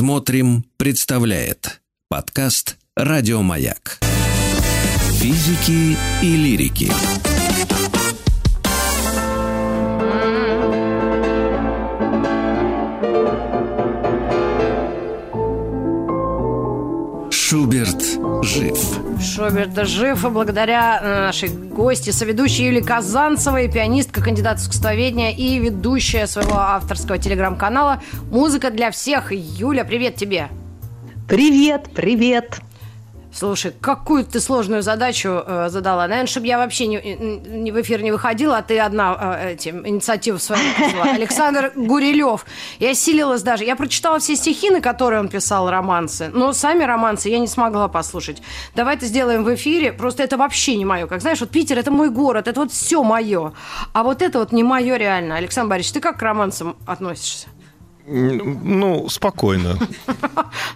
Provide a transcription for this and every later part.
Смотрим, представляет подкаст Радиомаяк. Физики и лирики. Шуберт жив. Шуберт жив, и благодаря э, нашей гости, соведущей Юлии Казанцевой, пианистка, кандидат искусствоведения и ведущая своего авторского телеграм-канала «Музыка для всех». Юля, привет тебе! Привет, привет! Слушай, какую ты сложную задачу э, задала. Наверное, чтобы я вообще не, не в эфир не выходила, а ты одна э, этим, инициативу свою Александр Гурилев. Я силилась даже. Я прочитала все стихи, на которые он писал романсы, но сами романсы я не смогла послушать. Давай это сделаем в эфире. Просто это вообще не мое. Как знаешь, вот Питер – это мой город, это вот все мое. А вот это вот не мое реально. Александр Борисович, ты как к романсам относишься? Ну, спокойно.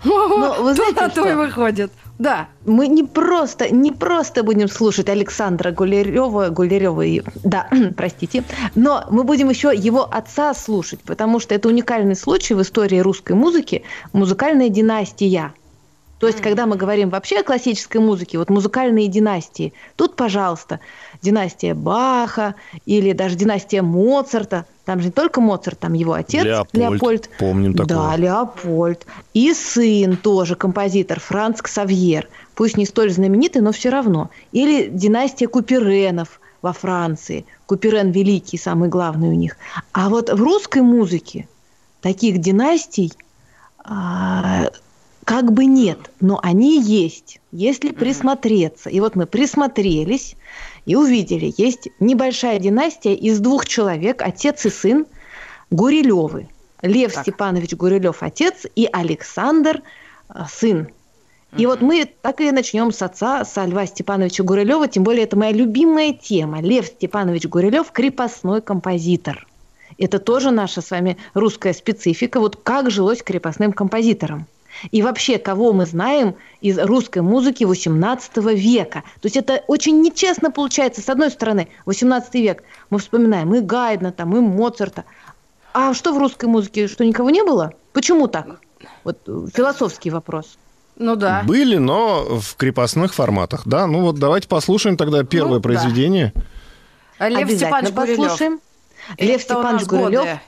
Ну, вы знаете, на то и выходит. Да. Мы не просто, не просто будем слушать Александра Гулярева, Гулярева, да, простите, но мы будем еще его отца слушать, потому что это уникальный случай в истории русской музыки, музыкальная династия. То есть, когда мы говорим вообще о классической музыке, вот музыкальные династии, тут, пожалуйста, династия Баха или даже династия Моцарта – там же не только Моцарт, там его отец Леопольд. Леопольд. Помним такого. Да, Леопольд. И сын тоже композитор Франц Ксавьер. Пусть не столь знаменитый, но все равно. Или династия Куперенов во Франции. Куперен великий, самый главный у них. А вот в русской музыке таких династий а, как бы нет, но они есть, если присмотреться. И вот мы присмотрелись и увидели, есть небольшая династия из двух человек, отец и сын, Гурилевы. Лев так. Степанович Гурилев отец и Александр а, сын. И вот мы так и начнем с отца, с Льва Степановича Гурилева, тем более это моя любимая тема. Лев Степанович Гурилев – крепостной композитор. Это тоже наша с вами русская специфика. Вот как жилось крепостным композитором. И вообще, кого мы знаем из русской музыки XVIII века. То есть это очень нечестно получается. С одной стороны, XVIII век мы вспоминаем и Гайдна, там, и Моцарта. А что в русской музыке? Что никого не было? Почему так? Вот философский вопрос. Ну да. Были, но в крепостных форматах, да. Ну вот давайте послушаем тогда первое ну, произведение. Да. Лев Степанович послушаем. Лев Степанович Гурилев. Годы.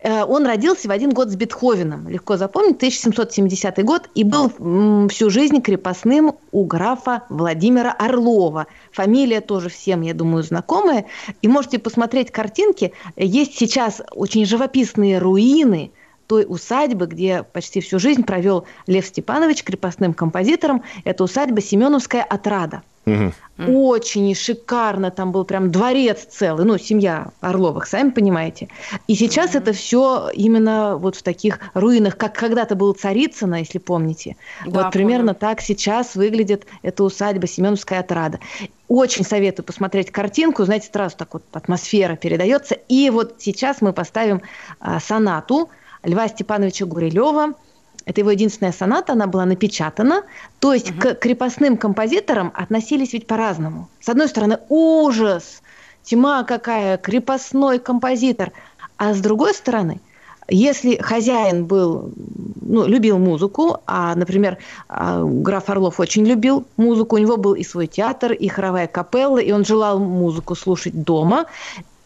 Э, он родился в один год с Бетховеном, легко запомнить, 1770 год, и был всю жизнь крепостным у графа Владимира Орлова. Фамилия тоже всем, я думаю, знакомая. И можете посмотреть картинки. Есть сейчас очень живописные руины той усадьбы, где почти всю жизнь провел Лев Степанович крепостным композитором. Это усадьба Семеновская отрада. Угу. Очень шикарно, там был прям дворец целый, ну, семья Орловых, сами понимаете. И сейчас угу. это все именно вот в таких руинах, как когда-то был Царицыно, если помните. Да, вот примерно помню. так сейчас выглядит эта усадьба Семеновская отрада. Очень советую посмотреть картинку, знаете, сразу так вот атмосфера передается. И вот сейчас мы поставим а, сонату Льва Степановича Гурилева – это его единственная соната, она была напечатана. То есть угу. к крепостным композиторам относились ведь по-разному. С одной стороны, ужас, тьма какая, крепостной композитор. А с другой стороны, если хозяин был, ну, любил музыку, а, например, а, граф Орлов очень любил музыку, у него был и свой театр, и хоровая капелла, и он желал музыку слушать дома,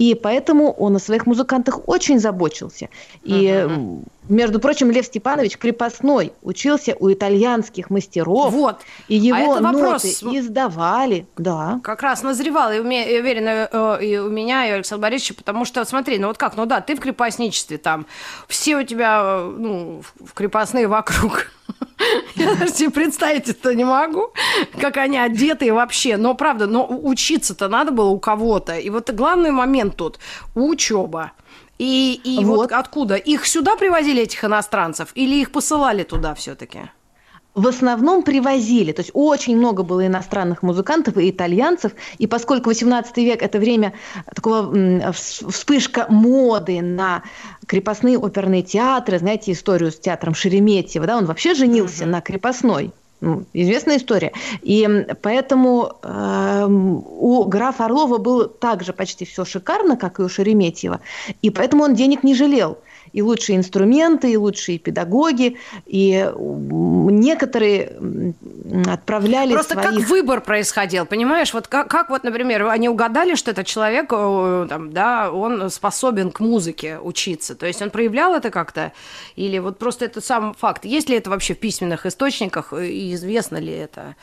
и поэтому он о своих музыкантах очень заботился. И, uh-huh. между прочим, Лев Степанович крепостной учился у итальянских мастеров. Вот. И его а ноты вопрос... издавали. Да. Как раз назревал, и уверена, э, и у меня, и у Александра Борисовича, потому что, смотри, ну вот как, ну да, ты в крепостничестве там, все у тебя, э, ну, в крепостные вокруг. Даже представить это не могу, как они одеты и вообще. Но правда, но учиться-то надо было у кого-то. И вот главный момент тут – учеба. И, и вот. вот откуда? Их сюда привозили, этих иностранцев, или их посылали туда все-таки? В основном привозили. То есть очень много было иностранных музыкантов и итальянцев. И поскольку 18 век – это время такого вспышка моды на крепостные оперные театры, знаете историю с театром Шереметьево, да, он вообще женился mm-hmm. на крепостной. Ну, известная история. И поэтому э, у графа Орлова было также почти все шикарно, как и у Шереметьева. И поэтому он денег не жалел. И лучшие инструменты, и лучшие педагоги, и некоторые отправляли Просто своих... как выбор происходил, понимаешь? Вот как, как вот, например, они угадали, что этот человек, там, да, он способен к музыке учиться. То есть он проявлял это как-то? Или вот просто это сам факт? Есть ли это вообще в письменных источниках и известно ли это?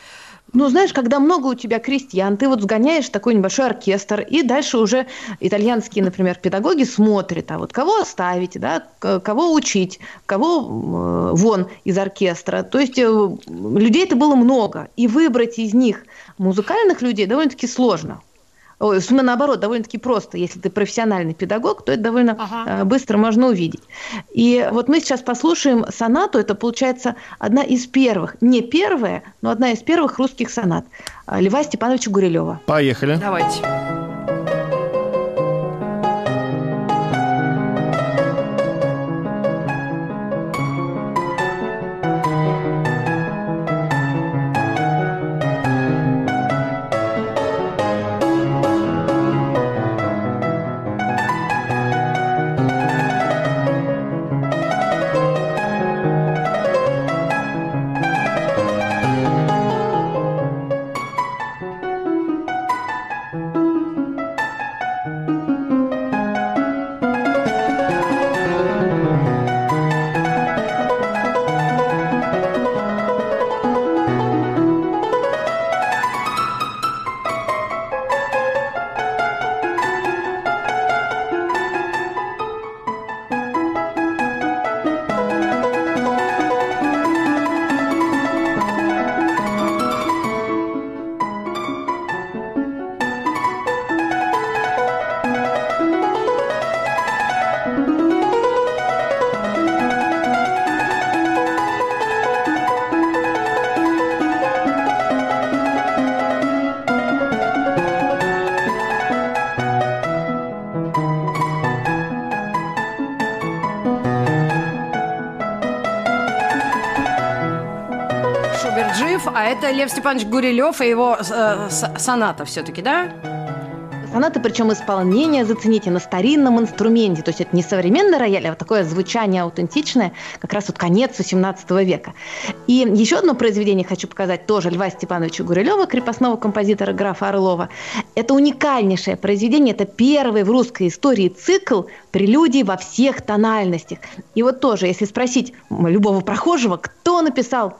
Ну, знаешь, когда много у тебя крестьян, ты вот сгоняешь такой небольшой оркестр, и дальше уже итальянские, например, педагоги смотрят, а вот кого оставить, да, кого учить, кого э, вон из оркестра. То есть э, людей это было много, и выбрать из них музыкальных людей довольно-таки сложно. Ой, наоборот, довольно-таки просто. Если ты профессиональный педагог, то это довольно ага. Э, быстро можно увидеть. И вот мы сейчас послушаем сонату. Это, получается, одна из первых, не первая, но одна из первых русских сонат Льва Степановича Гурилева. Поехали. Давайте. Это Лев Степанович Гурилев и его э, соната все-таки, да? Соната, причем исполнение, зацените, на старинном инструменте. То есть это не современный рояль, а вот такое звучание аутентичное, как раз вот конец XVIII века. И еще одно произведение хочу показать, тоже Льва Степановича Гурилева, крепостного композитора графа Орлова. Это уникальнейшее произведение, это первый в русской истории цикл прелюдий во всех тональностях. И вот тоже, если спросить любого прохожего, кто написал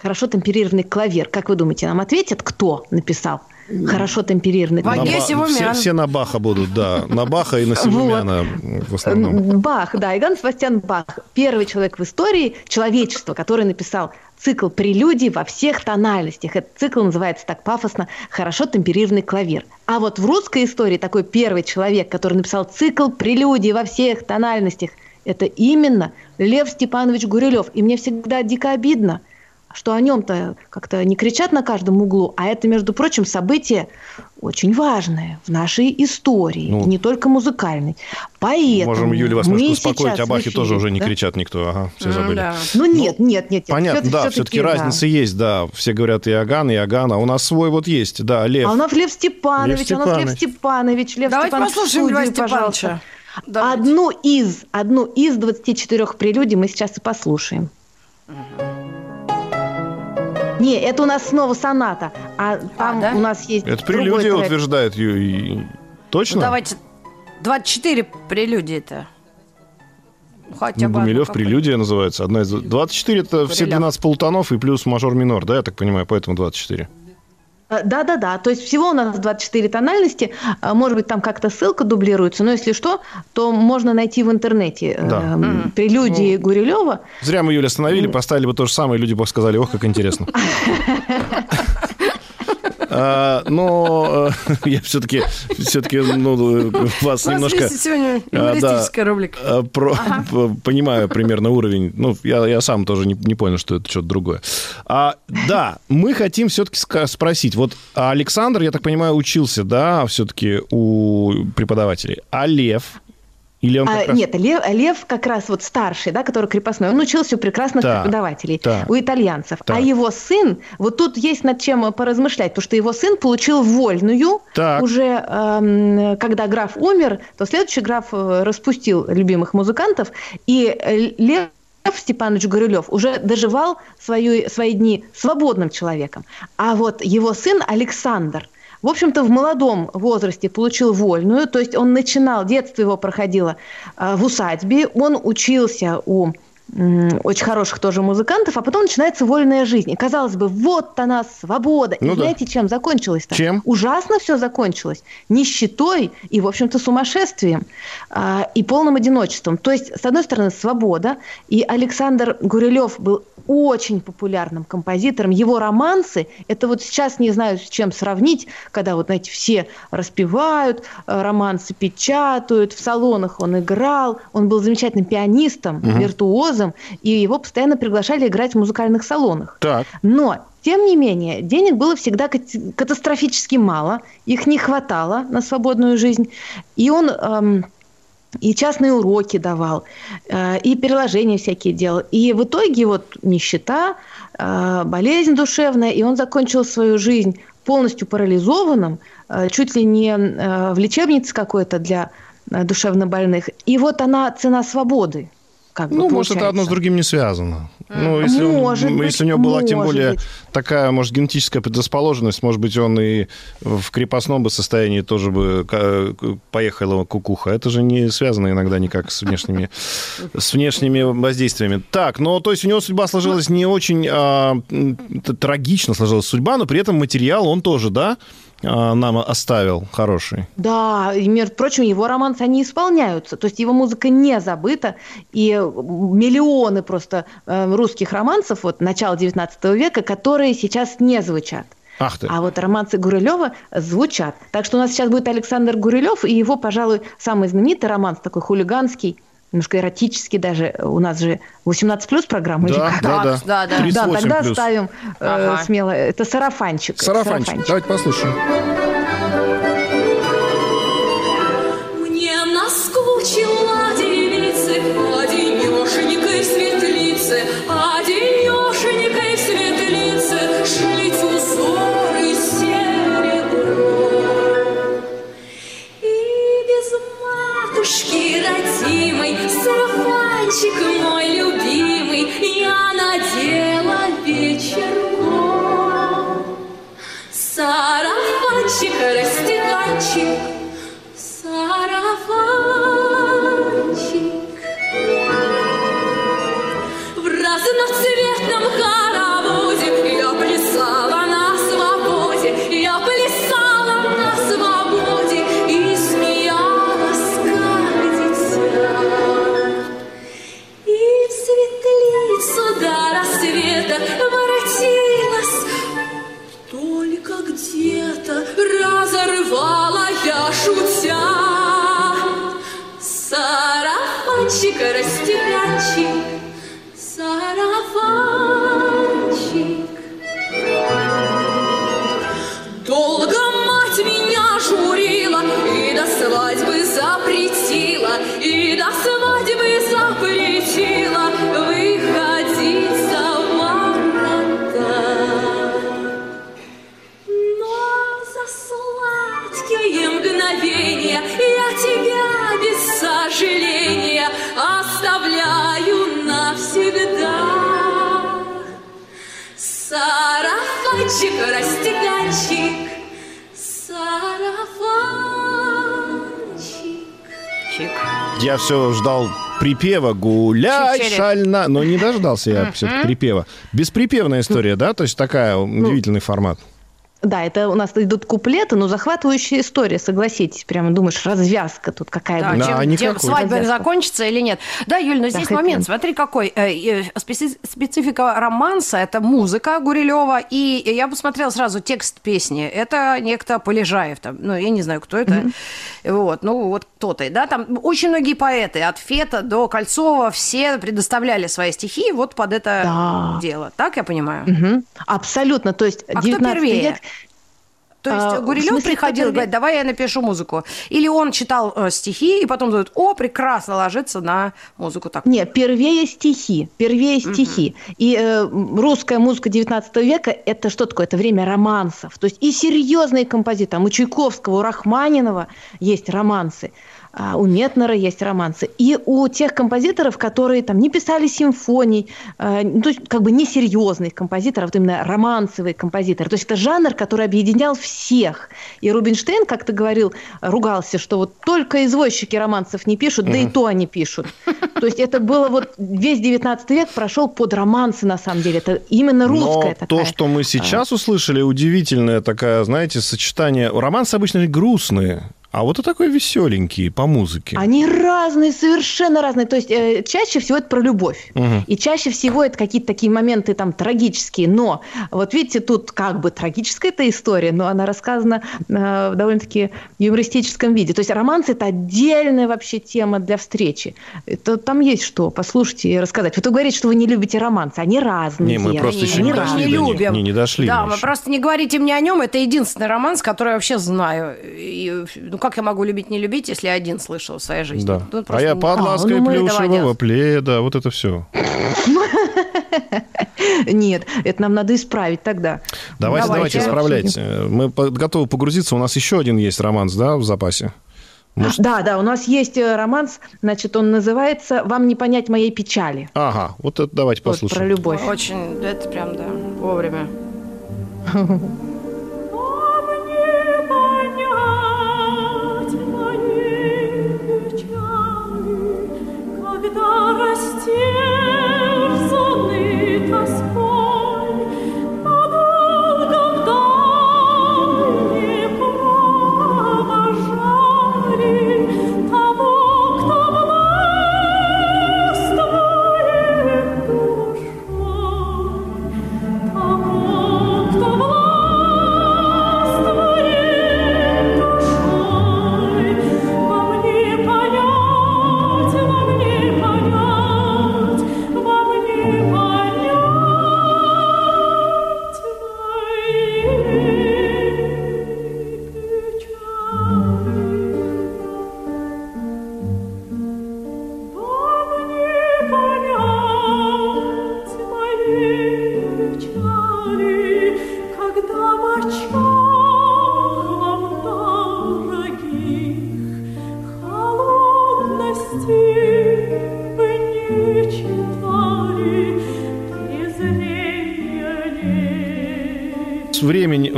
хорошо темперированный клавир. Как вы думаете, нам ответят, кто написал? Хорошо темперированный клавир. Ба- все, все на Баха будут, да. На Баха и на Симумяна вот. в основном. Бах, да, Иган Севастьян Бах. Первый человек в истории человечества, который написал цикл прелюдий во всех тональностях. Этот цикл называется так пафосно «Хорошо темперированный клавир». А вот в русской истории такой первый человек, который написал цикл прелюдий во всех тональностях, это именно Лев Степанович Гурилев. И мне всегда дико обидно – что о нем-то как-то не кричат на каждом углу, а это, между прочим, событие очень важное в нашей истории, ну, не только музыкальной. Поэтому можем, Юля, вас немножко успокоить, о Бахе тоже уже не кричат никто, ага, все забыли. Ну, да. ну нет, ну, нет, нет. Понятно, все да, все-таки, да. разница есть, да. Все говорят Иоганн, Иоганн, а у нас свой вот есть, да, Лев. А у нас Лев Степанович, Лев Степанович. у нас Лев Степанович, Лев Давайте Степанович послушаем Льва Степановича. Одну из, одну из 24 прелюдий мы сейчас и послушаем. Угу. Не, это у нас снова соната. А, а там да? у нас есть Это прелюдия трек. утверждает. Точно? Ну, давайте 24 прелюдии-то. Хотя бы Гумилев прелюдия называется. Одна из 24 это Гурилев. все 12 полутонов и плюс мажор минор, да, я так понимаю, поэтому 24. Да-да-да, то есть всего у нас 24 тональности, а, может быть, там как-то ссылка дублируется, но если что, то можно найти в интернете да. э, прелюдии ну, Гурилева. Зря мы Юля остановили, поставили бы то же самое, люди бы сказали, ох, как интересно. А, но э, я все-таки, все-таки, ну, вас немножко... сегодня а, юмористическая рубрика. Понимаю примерно уровень. Ну, я, я сам тоже не, не понял, что это что-то другое. А, да, мы хотим все-таки спросить. Вот Александр, я так понимаю, учился, да, все-таки у преподавателей. А Лев, Или он а, раз... Нет, Лев, Лев как раз вот старший, да, который крепостной, он учился у прекрасных так, преподавателей, так, у итальянцев. А так. А его сын, вот тут есть над чем поразмышлять, потому что его сын получил вольную так. уже, эм, когда граф умер, то следующий граф э, распустил любимых музыкантов, и э, Лев Степанович Горюлев уже доживал свою, свои дни свободным человеком. А вот его сын Александр – в общем-то, в молодом возрасте получил вольную, то есть он начинал, детство его проходило э, в усадьбе, он учился у очень хороших тоже музыкантов, а потом начинается вольная жизнь. И казалось бы, вот она свобода. Ну и да. знаете, чем закончилось-то? Чем? Ужасно все закончилось. Нищетой и, в общем-то, сумасшествием а, и полным одиночеством. То есть, с одной стороны, свобода. И Александр Гурилев был очень популярным композитором. Его романсы, это вот сейчас не знаю, с чем сравнить, когда вот, знаете, все распевают, э, романсы печатают, в салонах он играл, он был замечательным пианистом, угу. виртуозом, и его постоянно приглашали играть в музыкальных салонах. Так. Но тем не менее, денег было всегда катастрофически мало, их не хватало на свободную жизнь. И он эм, и частные уроки давал, э, и переложения всякие делал. И в итоге вот нищета, э, болезнь душевная, и он закончил свою жизнь полностью парализованным, э, чуть ли не в лечебнице какой-то для душевнобольных. И вот она цена свободы. Как ну, бы, может, это одно с другим не связано. Ну, если, может он, быть, если у него была тем более быть. такая, может, генетическая предрасположенность, может быть, он и в крепостном бы состоянии тоже бы поехала кукуха. Это же не связано иногда никак с внешними, с внешними воздействиями. Так, ну, то есть у него судьба сложилась не очень а, трагично сложилась судьба, но при этом материал он тоже, да, нам оставил хороший. Да, и, между прочим, его романсы, они исполняются. То есть его музыка не забыта, и миллионы просто э, русских романсов вот начала XIX века, которые сейчас не звучат. Ах ты. А вот романсы Гурилева звучат. Так что у нас сейчас будет Александр Гурилев, и его, пожалуй, самый знаменитый романс, такой хулиганский, немножко эротический даже. У нас же 18 плюс программа да, или как? Да, да, да. да. да тогда плюс. ставим э, ага. смело. Это сарафанчик. Сарафанчик. сарафанчик. Давайте послушаем. Я все ждал припева «Гуляй, Чик-чирик. шальна», но не дождался я все-таки припева. Бесприпевная история, да? То есть такая удивительный формат. Да, это у нас идут куплеты, но захватывающая история, согласитесь. Прямо думаешь, развязка тут какая Да, будет. Да, чем, никакой. чем свадьба Развязка. закончится или нет. Да, Юль, но здесь хэппи-энд. момент, смотри какой. Э, э, специ- Специфика романса – это музыка Гурилева, и я посмотрела сразу текст песни. Это некто Полежаев, там, ну, я не знаю, кто это. Вот, ну, вот кто-то, да, там очень многие поэты, от Фета до Кольцова, все предоставляли свои стихи вот под это Да. дело. Так я понимаю? Мгм. Абсолютно. То есть А кто 19 первее? век То есть а, Гурилев приходил и говорит, давай я напишу музыку. Или он читал э, стихи, и потом говорит, о, прекрасно ложится на музыку так. Нет, первее стихи, первее стихи. Угу. И э, русская музыка 19 века – это что такое? Это время романсов. То есть и серьезные композиторы. Там у Чайковского, у Рахманинова есть романсы. А, у Метнера есть романсы. И у тех композиторов, которые там не писали симфоний, э, ну, то есть как бы несерьезных композиторов, вот именно романсовые композиторы. То есть это жанр, который объединял всех. И Рубинштейн, как ты говорил, ругался, что вот только извозчики романсов не пишут, да и то они пишут. То есть это было вот весь 19 век прошел под романсы на самом деле. Это именно русская Но такая. то, что мы сейчас услышали, удивительное такое, знаете, сочетание. Романсы обычно грустные. А вот и такой веселенький по музыке. Они разные, совершенно разные. То есть э, чаще всего это про любовь. Угу. И чаще всего это какие-то такие моменты там трагические. Но вот видите, тут как бы трагическая эта история, но она рассказана э, в довольно-таки юмористическом виде. То есть романс это отдельная вообще тема для встречи. Это, там есть что послушать и рассказать. Вот вы говорите, что вы не любите романсы. Они разные. Не, мы просто еще не, дошли не любим. Не, не дошли. Да, мы просто не говорите мне о нем. Это единственный романс, который я вообще знаю. И, ну, как я могу любить, не любить, если один слышал в своей жизни? Да. Ну, а я под лаской а, ну, плюшевого пледа, вот это все. Нет, это нам надо исправить тогда. Давайте, давайте, исправлять. Мы готовы погрузиться. У нас еще один есть романс, да, в запасе? Может... Да, да, у нас есть э, романс, значит, он называется «Вам не понять моей печали». Ага, вот это давайте послушаем. Вот, про любовь. Очень, это прям, да, вовремя.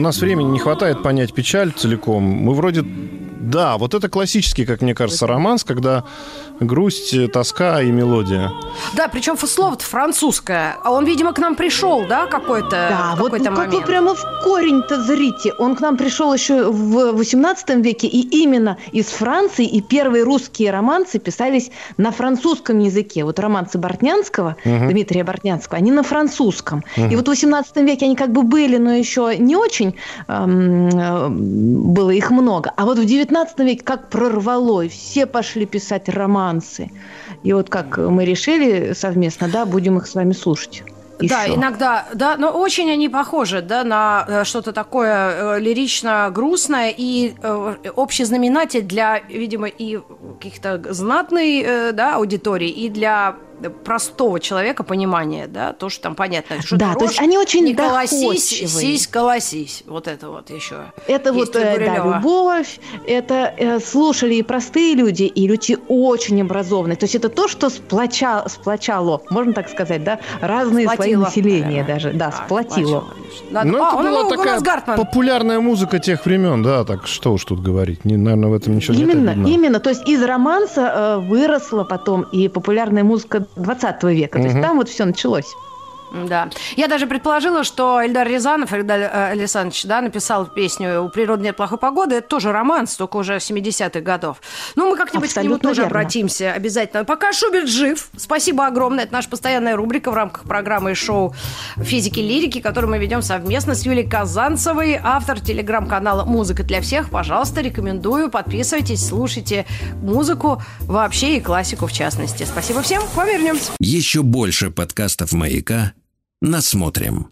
нас времени не хватает понять печаль целиком. Мы вроде да, вот это классический, как мне кажется, романс, когда грусть, тоска и мелодия. Да, причем слово-то французское. А он, видимо, к нам пришел, да, какой-то Да, какой вот момент. как вы прямо в корень-то зрите. Он к нам пришел еще в 18 веке, и именно из Франции, и первые русские романсы писались на французском языке. Вот романсы Бортнянского, угу. Дмитрия Бортнянского, они на французском. Угу. И вот в 18 веке они как бы были, но еще не очень эм, э, было их много. А вот в 19 веке как прорвало, и все пошли писать романсы. И вот как мы решили совместно, да, будем их с вами слушать. Еще. Да, иногда, да, но очень они похожи, да, на э, что-то такое э, лирично-грустное и э, общий знаменатель для, видимо, и каких-то знатной, да, аудитории, и для простого человека понимание, да, то, что там понятно. Что да, то есть они очень не колосись, сись, колосись. Вот это вот еще. Это вот, э, да, любовь, это э, слушали и простые люди, и люди очень образованные. То есть это то, что сплочало, сплочало можно так сказать, да, разные сплотило, слои населения наверное. даже. Да, а, сплотило. Надо... Ну, а, это была такая популярная музыка тех времен, да, так что уж тут говорить. Не, наверное, в этом ничего именно, нет. Именно, именно. То есть из романса э, выросла потом и популярная музыка 20 века. Угу. То есть там вот все началось. Да. Я даже предположила, что Эльдар Рязанов, Эльдар э, Александрович, да, написал песню «У природы нет плохой погоды». Это тоже романс, только уже 70-х годов. Ну, мы как-нибудь Абсолютно к нему тоже верно. обратимся обязательно. Пока Шуберт жив. Спасибо огромное. Это наша постоянная рубрика в рамках программы и шоу «Физики лирики», которую мы ведем совместно с Юлией Казанцевой, автор телеграм-канала «Музыка для всех». Пожалуйста, рекомендую. Подписывайтесь, слушайте музыку вообще и классику в частности. Спасибо всем. К вам вернемся. Еще больше подкастов «Маяка» Насмотрим.